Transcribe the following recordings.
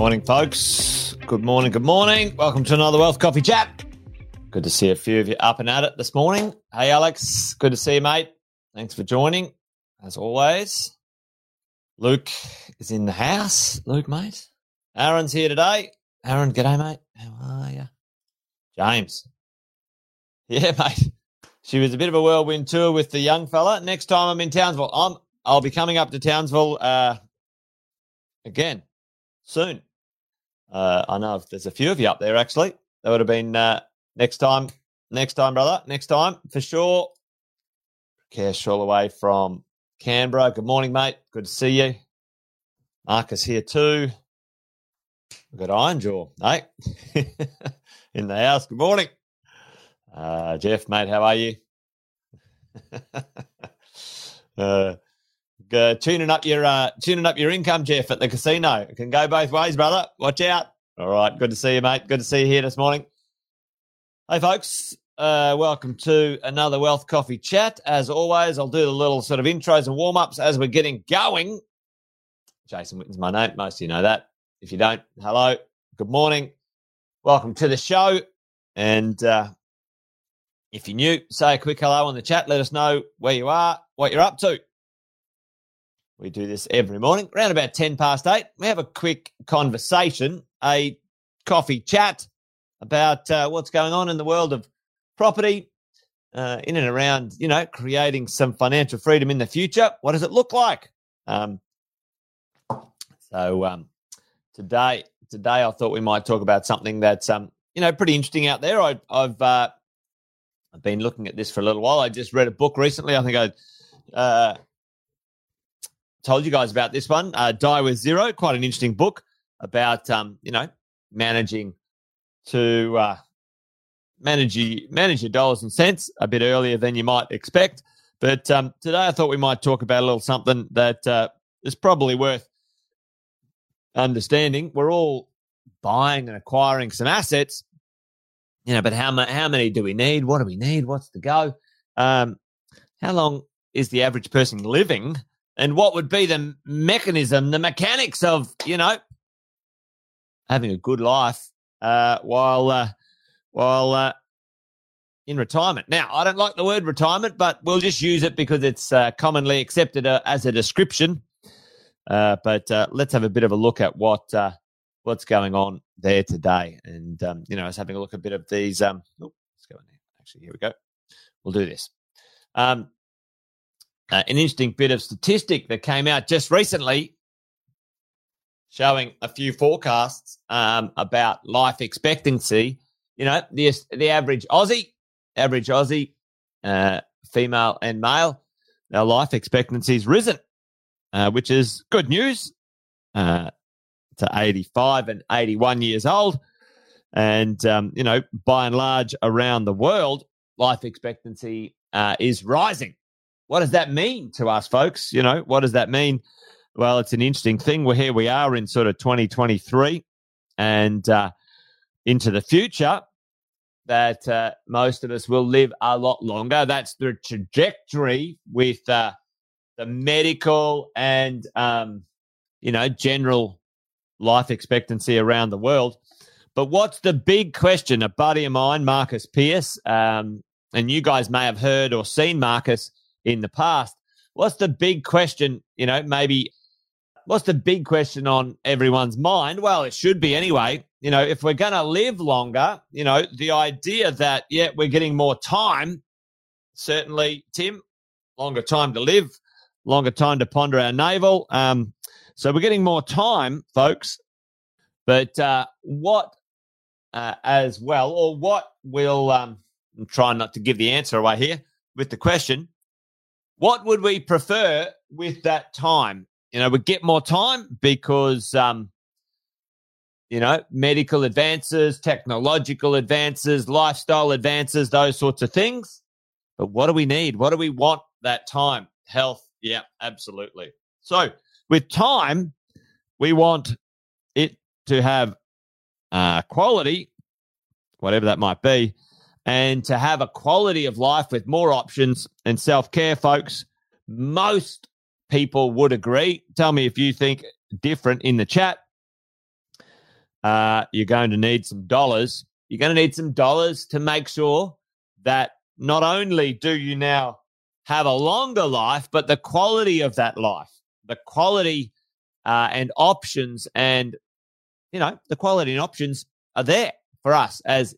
Morning, folks. Good morning. Good morning. Welcome to another Wealth Coffee Chat. Good to see a few of you up and at it this morning. Hey, Alex. Good to see you, mate. Thanks for joining, as always. Luke is in the house. Luke, mate. Aaron's here today. Aaron, g'day, mate. How are you? James. Yeah, mate. She was a bit of a whirlwind tour with the young fella. Next time I'm in Townsville, I'm I'll be coming up to Townsville uh, again soon. Uh, I know there's a few of you up there actually. That would have been uh, next time. Next time, brother. Next time for sure. Cash all away from Canberra. Good morning, mate. Good to see you. Marcus here too. We've got Iron Jaw, hey, in the house. Good morning. Uh, Jeff, mate, how are you? uh, tuning up your uh, tuning up your income, Jeff, at the casino. It can go both ways, brother. Watch out. All right, good to see you, mate. Good to see you here this morning. Hey, folks. Uh, welcome to another Wealth Coffee Chat. As always, I'll do the little sort of intros and warm ups as we're getting going. Jason Witten's my name. Most of you know that. If you don't, hello, good morning, welcome to the show. And uh, if you're new, say a quick hello on the chat. Let us know where you are, what you're up to. We do this every morning, around about 10 past 8. We have a quick conversation, a coffee chat about uh, what's going on in the world of property, uh, in and around, you know, creating some financial freedom in the future. What does it look like? Um, so, um, today. Today, I thought we might talk about something that's um, you know pretty interesting out there. I, I've uh, I've been looking at this for a little while. I just read a book recently. I think I uh, told you guys about this one. Uh, Die with Zero, quite an interesting book about um, you know managing to uh, manage manage your dollars and cents a bit earlier than you might expect. But um, today, I thought we might talk about a little something that uh, is probably worth understanding we're all buying and acquiring some assets, you know, but how, ma- how many do we need? What do we need? What's the go? Um, how long is the average person living? And what would be the mechanism, the mechanics of, you know, having a good life uh, while uh, while uh, in retirement? Now, I don't like the word retirement, but we'll just use it because it's uh, commonly accepted uh, as a description uh, but let's have a bit of a look at what what's going on there today. And um, you know, I was having a look at a bit of these. Um, oh, let's go in there. Actually, here we go. We'll do this. Um, uh, an interesting bit of statistic that came out just recently, showing a few forecasts um, about life expectancy. You know, the the average Aussie, average Aussie, uh, female and male, their life expectancy has risen uh, which is good news uh, to 85 and 81 years old. And, um, you know, by and large around the world, life expectancy uh, is rising. What does that mean to us, folks? You know, what does that mean? Well, it's an interesting thing. Well, here we are in sort of 2023 and uh, into the future that uh, most of us will live a lot longer. That's the trajectory with uh, the medical and um, you know general life expectancy around the world. But what's the big question? A buddy of mine, Marcus Pierce, um, and you guys may have heard or seen Marcus in the past. What's the big question? You know, maybe what's the big question on everyone's mind? Well, it should be anyway. You know, if we're going to live longer, you know, the idea that, yeah, we're getting more time, certainly, Tim, longer time to live, longer time to ponder our navel. Um, so we're getting more time, folks. But uh, what uh, as well, or what will, um, I'm trying not to give the answer away here with the question, what would we prefer with that time? You know, we get more time because, um, you know, medical advances, technological advances, lifestyle advances, those sorts of things. But what do we need? What do we want that time? Health, yeah, absolutely. So with time, we want it to have uh, quality, whatever that might be, and to have a quality of life with more options and self care, folks. Most people would agree. Tell me if you think different in the chat. uh, you're going to need some dollars. You're going to need some dollars to make sure that not only do you now have a longer life, but the quality of that life, the quality uh, and options, and you know, the quality and options are there for us as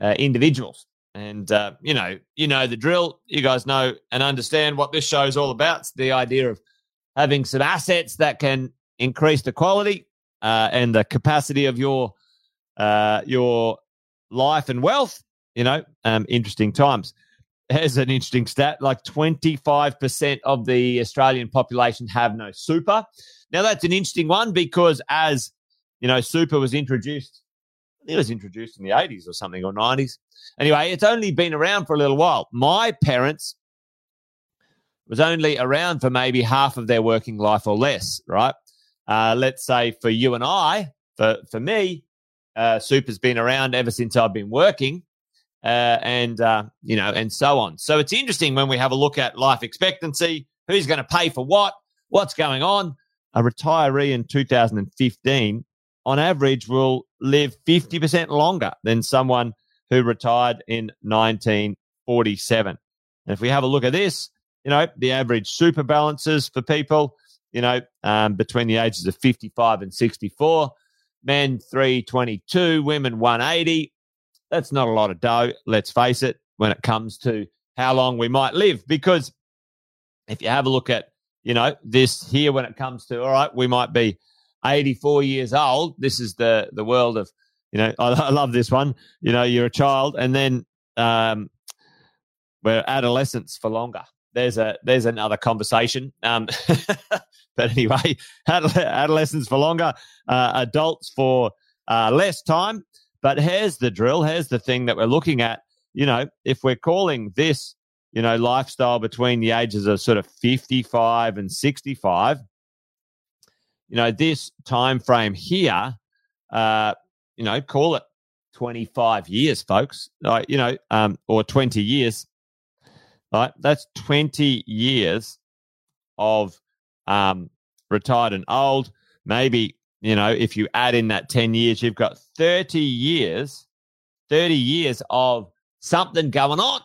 uh, individuals. And uh, you know, you know the drill. You guys know and understand what this show is all about. It's the idea of having some assets that can increase the quality uh, and the capacity of your uh, your life and wealth. You know, um, interesting times. Here's an interesting stat: like 25% of the Australian population have no super. Now that's an interesting one because as you know, super was introduced it was introduced in the 80s or something or 90s. Anyway, it's only been around for a little while. My parents was only around for maybe half of their working life or less, right? Uh, let's say for you and I, for, for me, uh, Super's been around ever since I've been working. Uh, and uh, you know, and so on. So it's interesting when we have a look at life expectancy, who's going to pay for what, what's going on. A retiree in 2015 on average will live 50% longer than someone who retired in 1947. And if we have a look at this, you know, the average super balances for people, you know, um, between the ages of 55 and 64, men 322, women 180. That's not a lot of dough, let's face it, when it comes to how long we might live. Because if you have a look at, you know, this here when it comes to, all right, we might be 84 years old. This is the the world of you know. I, I love this one. You know, you're a child, and then um, we're adolescents for longer. There's a there's another conversation. Um, but anyway, adolescents for longer, uh, adults for uh, less time. But here's the drill. Here's the thing that we're looking at. You know, if we're calling this, you know, lifestyle between the ages of sort of 55 and 65, you know, this time frame here, uh, you know, call it 25 years, folks, like, you know, um, or 20 years, right? That's 20 years of um, retired and old. Maybe, you know, if you add in that 10 years, you've got 30 years, 30 years of something going on.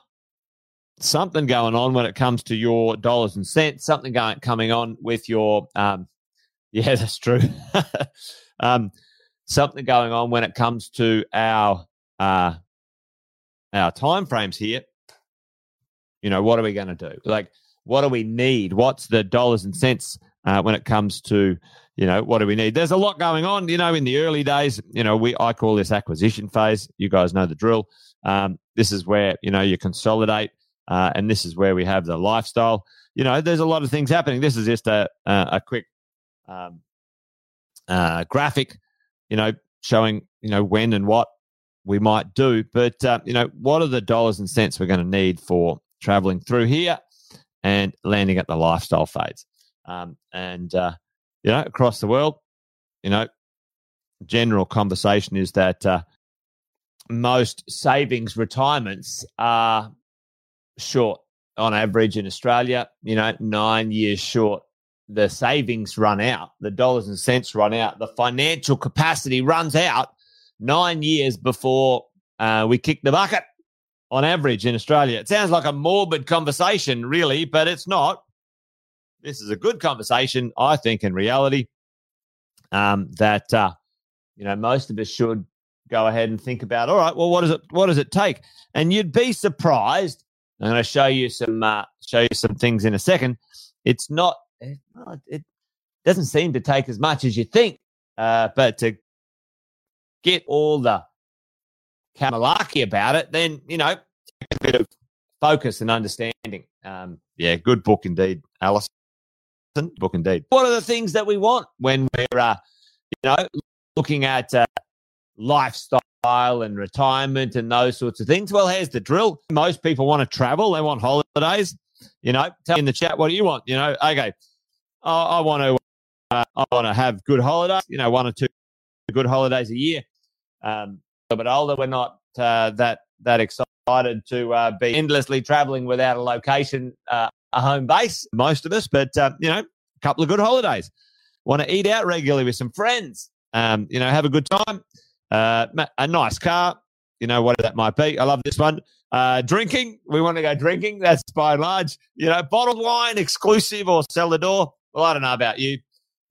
Something going on when it comes to your dollars and cents, something going coming on with your um, yeah, that's true. um, something going on when it comes to our uh, our time frames here. You know, what are we going to do? Like, what do we need? What's the dollars and cents uh, when it comes to you know what do we need? There's a lot going on. You know, in the early days, you know, we I call this acquisition phase. You guys know the drill. Um, this is where you know you consolidate, uh, and this is where we have the lifestyle. You know, there's a lot of things happening. This is just a a quick um, uh, graphic, you know, showing you know when and what we might do. But uh, you know, what are the dollars and cents we're going to need for traveling through here and landing at the lifestyle phase? Um, and uh, you know, across the world, you know, general conversation is that uh, most savings retirements are short on average in Australia. You know, nine years short the savings run out, the dollars and cents run out, the financial capacity runs out nine years before uh, we kick the bucket on average in Australia. It sounds like a morbid conversation, really, but it's not. This is a good conversation, I think, in reality, um, that uh, you know most of us should go ahead and think about. All right, well, what does it what does it take? And you'd be surprised. I'm going to show you some uh, show you some things in a second. It's not it, well, it doesn't seem to take as much as you think. Uh, but to get all the malarkey about it, then, you know, a bit of focus and understanding. Um, yeah, good book indeed, Alison. Book indeed. What are the things that we want when we're, uh, you know, looking at uh, lifestyle and retirement and those sorts of things? Well, here's the drill. Most people want to travel. They want holidays. You know, tell in the chat what do you want. You know, okay, I, I want to uh, I want to have good holidays. You know, one or two good holidays a year. Um, a bit older, we're not uh, that that excited to uh, be endlessly traveling without a location, uh, a home base. Most of us, but uh, you know, a couple of good holidays. Want to eat out regularly with some friends. Um, you know, have a good time. Uh, a nice car, you know, whatever that might be. I love this one. Uh, drinking, we want to go drinking. That's by and large, you know, bottled wine, exclusive or cellar door. Well, I don't know about you,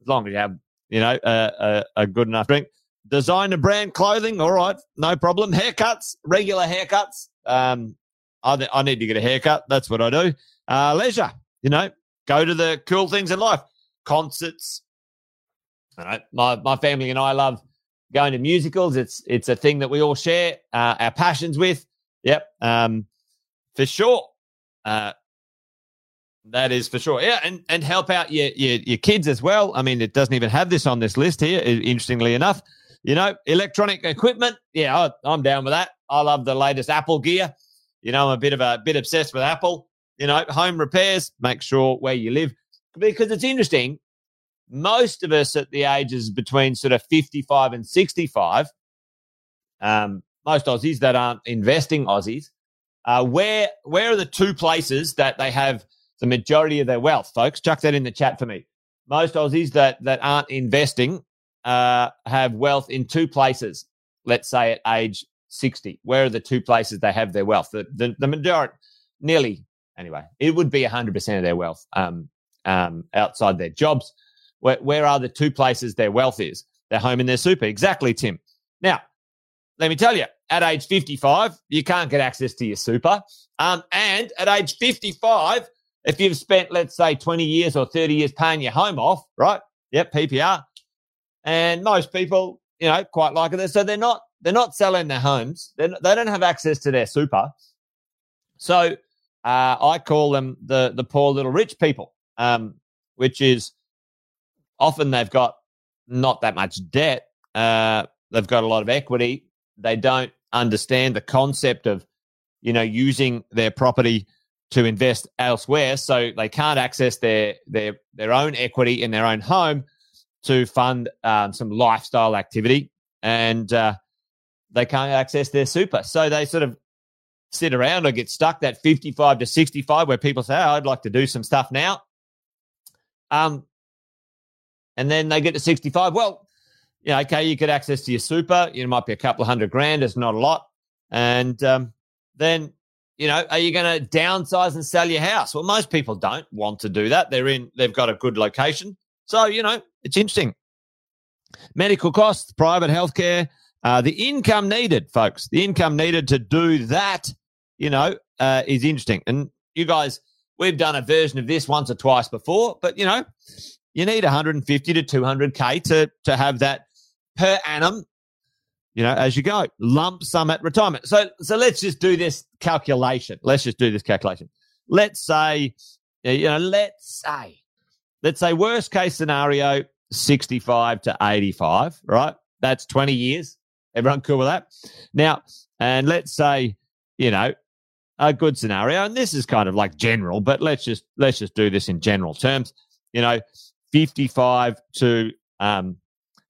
as long as you have, you know, a, a, a good enough drink. Designer brand clothing, all right, no problem. Haircuts, regular haircuts. Um, I, I need to get a haircut. That's what I do. Uh, leisure, you know, go to the cool things in life, concerts. All right, my my family and I love going to musicals. It's it's a thing that we all share uh, our passions with. Yep, um, for sure. Uh, that is for sure. Yeah, and, and help out your, your your kids as well. I mean, it doesn't even have this on this list here. Interestingly enough, you know, electronic equipment. Yeah, I, I'm down with that. I love the latest Apple gear. You know, I'm a bit of a bit obsessed with Apple. You know, home repairs. Make sure where you live because it's interesting. Most of us at the ages between sort of 55 and 65, um, most Aussies that aren't investing Aussies, uh, where where are the two places that they have the majority of their wealth, folks? Chuck that in the chat for me. Most Aussies that that aren't investing uh, have wealth in two places. Let's say at age 60. Where are the two places they have their wealth? The, the, the majority, nearly, anyway, it would be 100% of their wealth um, um, outside their jobs. Where, where are the two places their wealth is? Their home and their super. Exactly, Tim. Now, let me tell you, at age 55, you can't get access to your super. Um, and at age 55, if you've spent, let's say, 20 years or 30 years paying your home off, right? Yep, PPR. And most people, you know, quite like it. So they're not they're not selling their homes. They're, they don't have access to their super. So uh, I call them the the poor little rich people, um, which is often they've got not that much debt. Uh, they've got a lot of equity. They don't understand the concept of you know using their property to invest elsewhere, so they can't access their their their own equity in their own home to fund um, some lifestyle activity. And uh, they can't access their super. So they sort of sit around or get stuck that 55 to 65 where people say, oh, I'd like to do some stuff now. Um, and then they get to 65. Well, you know, okay, you get access to your super. You might be a couple of hundred grand. It's not a lot. And um, then, you know, are you going to downsize and sell your house? Well, most people don't want to do that. They're in, they've got a good location. So, you know, it's interesting. Medical costs, private healthcare, uh, the income needed, folks, the income needed to do that, you know, uh, is interesting. And you guys, we've done a version of this once or twice before, but you know, you need 150 to 200k to to have that per annum. You know, as you go, lump sum at retirement. So, so let's just do this calculation. Let's just do this calculation. Let's say, you know, let's say, let's say worst case scenario, 65 to 85, right? That's 20 years. Everyone cool with that? Now, and let's say, you know, a good scenario, and this is kind of like general, but let's just let's just do this in general terms. You know, 55 to um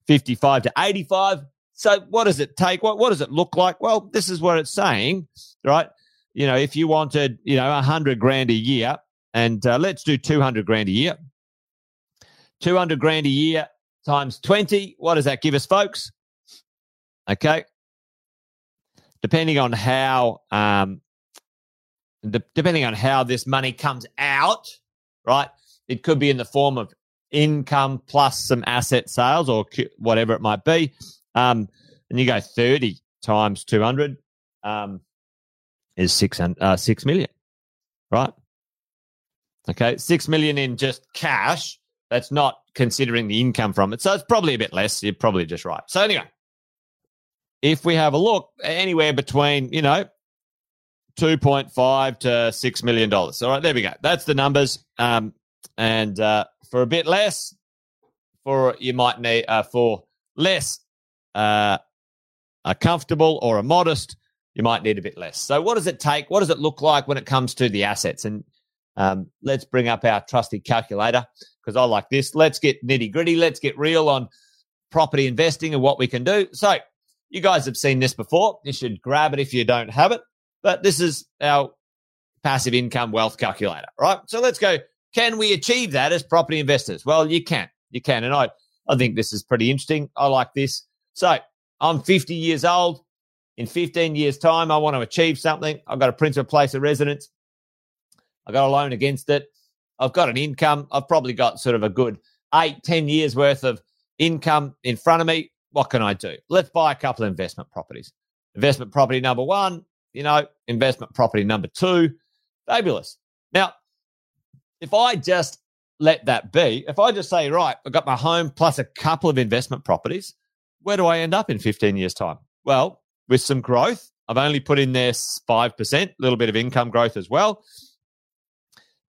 55 to 85. So what does it take? What what does it look like? Well, this is what it's saying, right? You know, if you wanted, you know, a hundred grand a year, and uh, let's do 200 grand a year. 200 grand a year times 20. What does that give us, folks? Okay. Depending on how, um, de- depending on how this money comes out, right? It could be in the form of income plus some asset sales or whatever it might be. Um, and you go 30 times 200 um, is six, uh, 6 million, right? Okay. 6 million in just cash. That's not considering the income from it. So it's probably a bit less. You're probably just right. So anyway, if we have a look, anywhere between, you know, 2.5 to 6 million dollars. All right, there we go. That's the numbers. Um, and uh, for a bit less, for you might need uh, for less uh, a comfortable or a modest, you might need a bit less. So, what does it take? What does it look like when it comes to the assets? And um, let's bring up our trusty calculator because I like this. Let's get nitty gritty. Let's get real on property investing and what we can do. So, you guys have seen this before. You should grab it if you don't have it. But this is our passive income wealth calculator, right? So let's go. Can we achieve that as property investors? Well, you can. You can. And I, I think this is pretty interesting. I like this. So I'm 50 years old. In 15 years' time, I want to achieve something. I've got a principal place of residence. I've got a loan against it. I've got an income. I've probably got sort of a good eight, 10 years worth of income in front of me. What can I do? Let's buy a couple of investment properties. Investment property number one, you know, investment property number two. Fabulous. Now, if I just let that be, if I just say, right, I've got my home plus a couple of investment properties, where do I end up in 15 years' time? Well, with some growth, I've only put in there 5%, a little bit of income growth as well.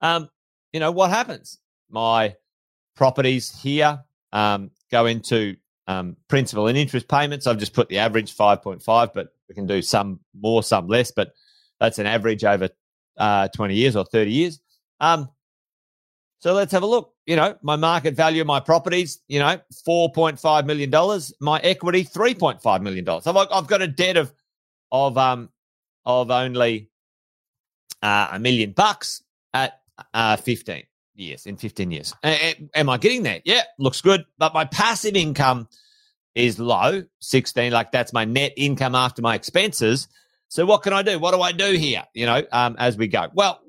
Um, you know, what happens? My properties here um, go into um, principal and interest payments. I've just put the average 5.5, but we can do some more, some less, but that's an average over uh, 20 years or 30 years. Um, so let's have a look. You know, my market value of my properties, you know, $4.5 million. My equity, $3.5 million. I've, I've got a debt of, of, um, of only uh, a million bucks at uh, 15 years, in 15 years. A- am I getting there? Yeah, looks good. But my passive income is low, 16. Like that's my net income after my expenses. So what can I do? What do I do here? You know, um, as we go. Well,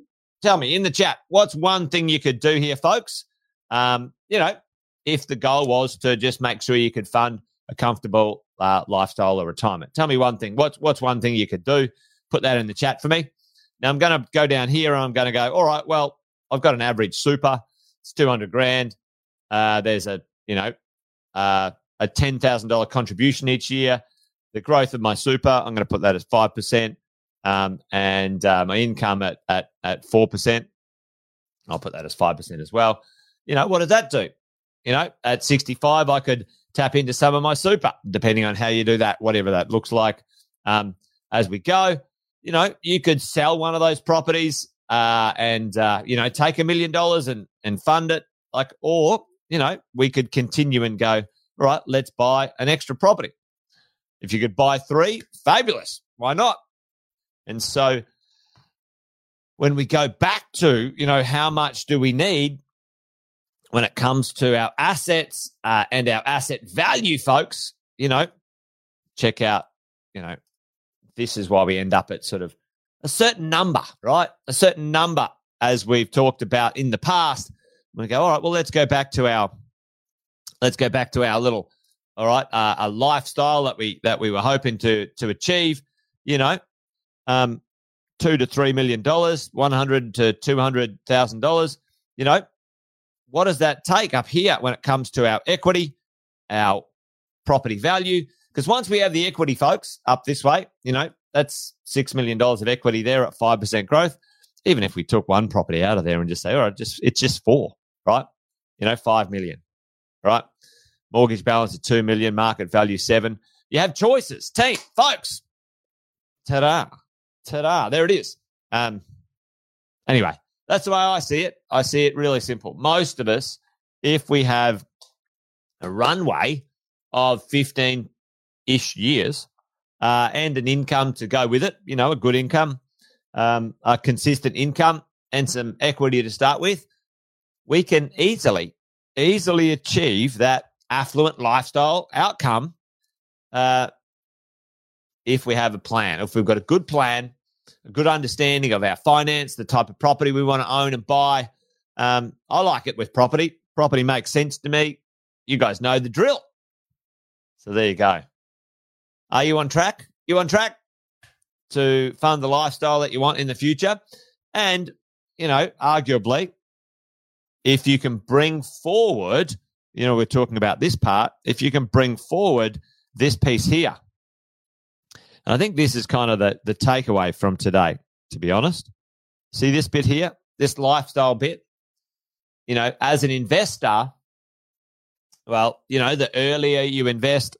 tell me in the chat, what's one thing you could do here, folks? Um, you know, if the goal was to just make sure you could fund a comfortable uh, lifestyle or retirement. Tell me one thing. What's what's one thing you could do? Put that in the chat for me. Now I'm going to go down here and I'm going to go. All right. Well, I've got an average super. It's two hundred grand. Uh, there's a you know uh, a ten thousand dollar contribution each year. The growth of my super, I'm going to put that as five percent um, and uh, my income at at at four percent. I'll put that as five percent as well. You know what does that do? You know, at sixty five, I could tap into some of my super, depending on how you do that, whatever that looks like. Um, as we go, you know, you could sell one of those properties uh, and uh, you know take a million dollars and and fund it, like, or you know, we could continue and go. All right, let's buy an extra property. If you could buy three, fabulous. Why not? And so when we go back to, you know, how much do we need when it comes to our assets uh, and our asset value, folks, you know, check out, you know, this is why we end up at sort of a certain number, right? A certain number, as we've talked about in the past. We go, all right, well, let's go back to our, let's go back to our little, all right, uh, a lifestyle that we that we were hoping to to achieve. You know, um, two to three million dollars, one hundred to two hundred thousand dollars. You know, what does that take up here when it comes to our equity, our property value? Because once we have the equity, folks, up this way, you know, that's six million dollars of equity there at five percent growth. Even if we took one property out of there and just say, all right, just it's just four, right? You know, five million, right? Mortgage balance of two million, market value seven. You have choices, team, folks. Ta-da! Ta-da, there it is. Um, anyway, that's the way I see it. I see it really simple. Most of us, if we have a runway of 15 ish years uh, and an income to go with it, you know, a good income, um, a consistent income, and some equity to start with, we can easily, easily achieve that affluent lifestyle outcome uh, if we have a plan, if we've got a good plan, a good understanding of our finance, the type of property we want to own and buy. Um, I like it with property. Property makes sense to me. You guys know the drill. So there you go. Are you on track? You on track to fund the lifestyle that you want in the future? And, you know, arguably, if you can bring forward, you know, we're talking about this part, if you can bring forward this piece here, and I think this is kind of the, the takeaway from today, to be honest. See this bit here, this lifestyle bit? You know, as an investor, well, you know, the earlier you invest,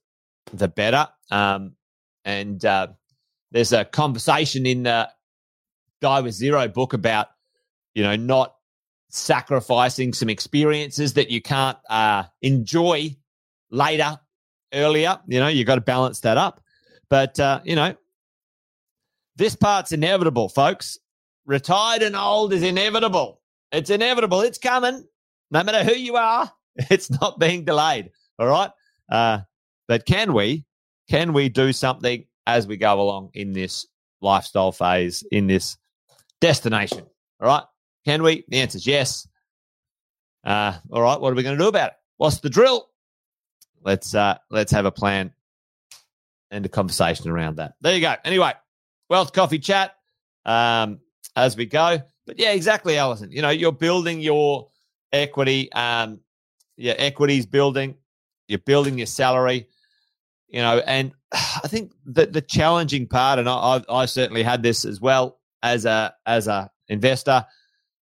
the better. Um, and uh, there's a conversation in the Die with Zero book about, you know, not sacrificing some experiences that you can't uh, enjoy later, earlier. You know, you've got to balance that up. But, uh, you know, this part's inevitable, folks. Retired and old is inevitable. It's inevitable. It's coming. No matter who you are, it's not being delayed. All right. Uh, but can we, can we do something as we go along in this lifestyle phase, in this destination? All right. Can we? The answer is yes. Uh, all right. What are we going to do about it? What's the drill? Let's uh, let's have a plan and a conversation around that. There you go. Anyway, wealth coffee chat um, as we go. But yeah, exactly, Alison. You know, you're building your equity. Um, your equities building. You're building your salary. You know, and I think that the challenging part, and I, I certainly had this as well as a as a investor.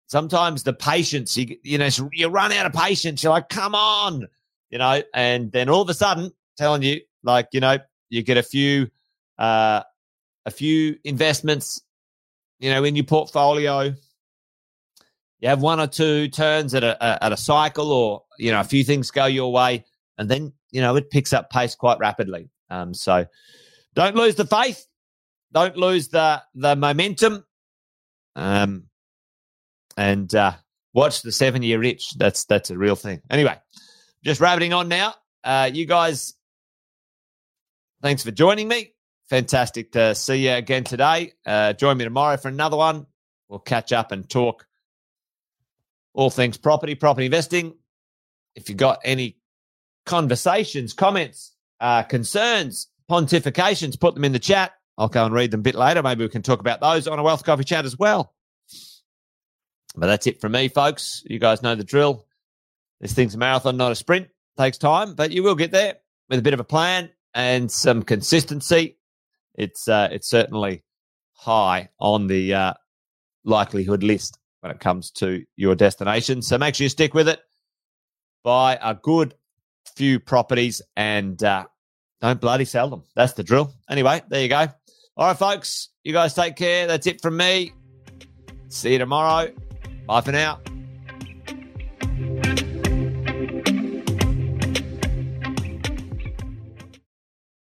Sometimes the patience, you you know, you run out of patience. You're like, come on, you know, and then all of a sudden, telling you, like, you know, you get a few, uh, a few investments, you know, in your portfolio. You have one or two turns at a, at a cycle, or you know, a few things go your way, and then you know it picks up pace quite rapidly. Um, so don't lose the faith, don't lose the the momentum, um, and uh, watch the seven year itch. That's that's a real thing. Anyway, just rabbiting on now. Uh, you guys, thanks for joining me. Fantastic to see you again today. Uh, join me tomorrow for another one. We'll catch up and talk all things property, property investing. If you've got any conversations, comments, uh, concerns, pontifications, put them in the chat. I'll go and read them a bit later. Maybe we can talk about those on a Wealth Coffee chat as well. But that's it from me, folks. You guys know the drill. This thing's a marathon, not a sprint. Takes time, but you will get there with a bit of a plan and some consistency. It's uh, it's certainly high on the uh, likelihood list when it comes to your destination. So make sure you stick with it. Buy a good few properties and uh, don't bloody sell them. That's the drill. Anyway, there you go. All right, folks. You guys take care. That's it from me. See you tomorrow. Bye for now.